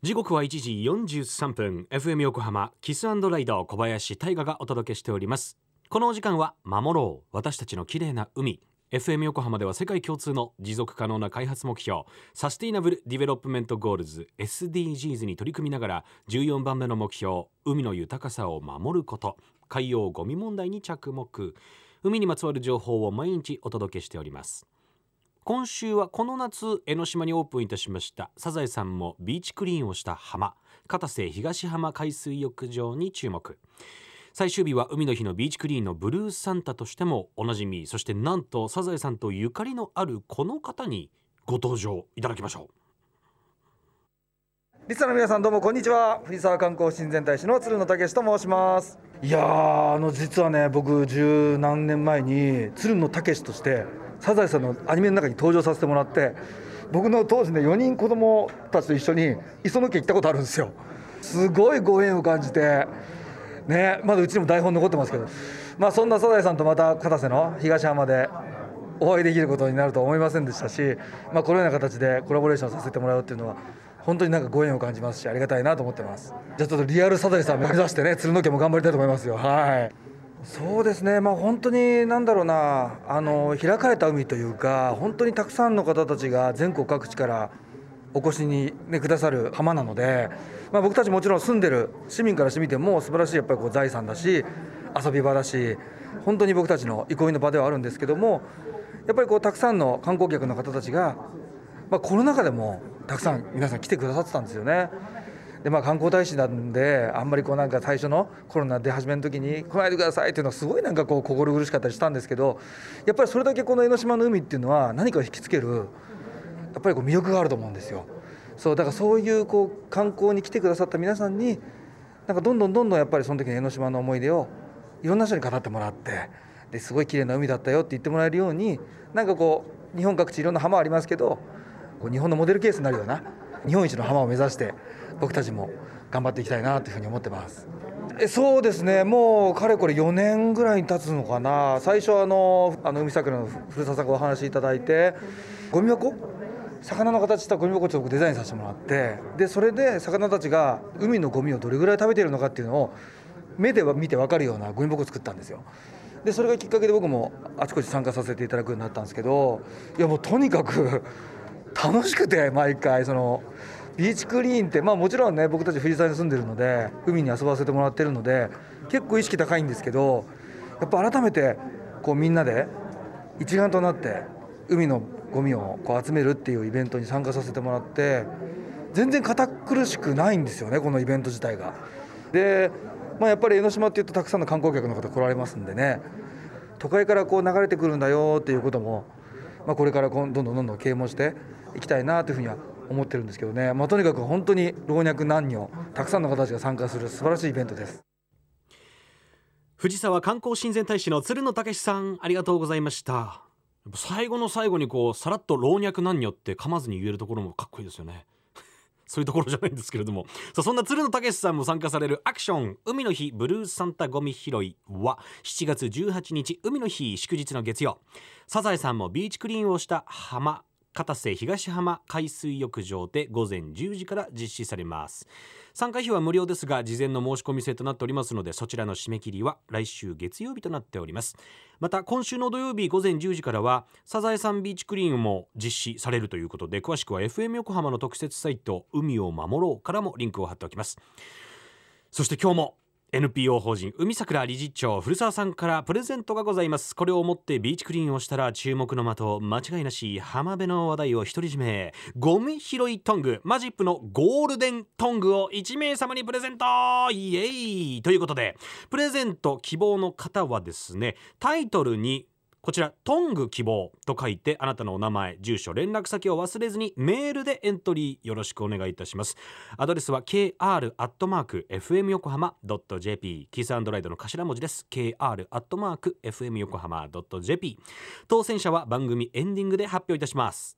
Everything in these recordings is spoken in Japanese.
時刻は1時43分。FM 横浜キスライド小林大賀がお届けしております。このお時間は守ろう私たちの綺麗な海。FM 横浜では世界共通の持続可能な開発目標サステイナブル・ディベロップメント・ゴールズ SDGs に取り組みながら14番目の目標海の豊かさを守ること。海洋ゴミ問題に着目。海にまつわる情報を毎日お届けしております。今週はこの夏江ノ島にオープンいたしましたサザエさんもビーチクリーンをした浜片瀬東浜海水浴場に注目。最終日は海の日のビーチクリーンのブルーサンタとしてもおなじみそしてなんとサザエさんとゆかりのあるこの方にご登場いただきましょう。リスナーの皆さんどうもこんにちは。藤沢観光親善大使の鶴野武と申します。いやあの実はね僕十何年前に鶴野武としてサザエさんのアニメの中に登場させてもらって僕の当時ね4人子供たちと一緒に磯野家行ったことあるんですよ。すごいご縁を感じてねまだうちにも台本残ってますけど。まあそんなサザエさんとまた片瀬の東浜でお会いできることになるとは思いませんでしたし、まあ、このような形でコラボレーションさせてもらうっていうのは本当になんかご縁を感じますしありがたいなと思ってます。じゃあちょっとリアルサザエさん目指してね鶴の家も頑張りたいと思いますよ。はい。そうですね、まあ、本当になんだろうなあの開かれた海というか本当にたくさんの方たちが全国各地からお越しに、ね、くださる浜なので、まあ、僕たちもちろん住んでる市民からしてみても素晴らしいやっぱりこう財産だし遊び場だし本当に僕たちの憩いの場ではあるんですけどもやっぱりこうたくさんの観光客の方たちが、まあ、コロナ禍でもたくさん皆さん来てくださってたんですよね。でまあ、観光大使なんであんまりこうなんか最初のコロナ出始めの時に来ないでくださいっていうのはすごいなんかこう心苦しかったりしたんですけどやっぱりそれだけこの江ノ島の海っていうのは何かを引きつけるやっぱりこう魅力があると思うんですよ。そうだからそういうこう観光に来てくださった皆さんになんかどんどんどんどんやっぱりその時の江ノ島の思い出をいろんな人に語ってもらってですごい綺麗な海だったよって言ってもらえるようになんかこう日本各地いろんな浜ありますけどこう日本のモデルケースになるような日本一の浜を目指して僕たちも頑張っていきたいなというふうに思ってます。えそうですねもうかれこれ4年ぐらいに経つのかな最初あのあの海桜の古澤さんがお話しいただいてゴミ箱？魚の形したゴミ箱を僕デザインさせてもらってでそれで魚たちが海のゴミをどれぐらい食べているのかっていうのを目で見て分かるようなゴミ箱を作ったんですよ。でそれがきっかけで僕もあちこち参加させていただくようになったんですけどいやもうとにかく楽しくて毎回そのビーチクリーンって、まあ、もちろんね僕たち藤沢に住んでるので海に遊ばせてもらってるので結構意識高いんですけどやっぱ改めてこうみんなで一丸となって海のゴミをこう集めるっていうイベントに参加させてもらって全然堅苦しくないんですよねこのイベント自体が。で、まあ、やっぱり江ノ島っていうとたくさんの観光客の方来られますんでね都会からこう流れてくるんだよっていうことも、まあ、これからどんどんどんどん啓蒙していきたいなというふうには思ってるんですけどね、まあ、とにかく本当に老若男女たくさんの方たちが参加する素晴らしいイベントです。藤沢観光親善大使の鶴野武さんありがとうございました。最後の最後にこうさらっと老若男女って噛まずに言えるところもかっこいいですよね。そういうところじゃないんですけれども。さあそんな鶴野武さんも参加されるアクション海の日ブルーサンタゴミ拾いは7月18日海の日祝日の月曜。サザエさんもビーチクリーンをした浜片瀬東浜海水浴場で午前10時から実施されます。参加費は無料ですが事前の申し込み制となっておりますのでそちらの締め切りは来週月曜日となっております。また今週の土曜日午前10時からはサザエさんビーチクリーンも実施されるということで詳しくは FM 横浜の特設サイト海を守ろうからもリンクを貼っておきます。そして今日も NPO 法人海桜理事長古澤さんからプレゼントがございます。これを持ってビーチクリーンをしたら注目の的間違いなし浜辺の話題を独り占め。ゴミ拾いトングマジップのゴールデントングを1名様にプレゼント!イエイ!ということでプレゼント希望の方はですねタイトルにこちらトング希望。と書いてあなたのお名前住所連絡先を忘れずにメールでエントリーよろしくお願いいたします。アドレスは kr.fm 横浜 .jp キースアンドライドの頭文字です。kr.fm 横浜 .jp 当選者は番組エンディングで発表いたします。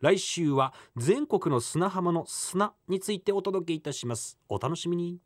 来週は全国の砂浜の砂についてお届けいたします。お楽しみに。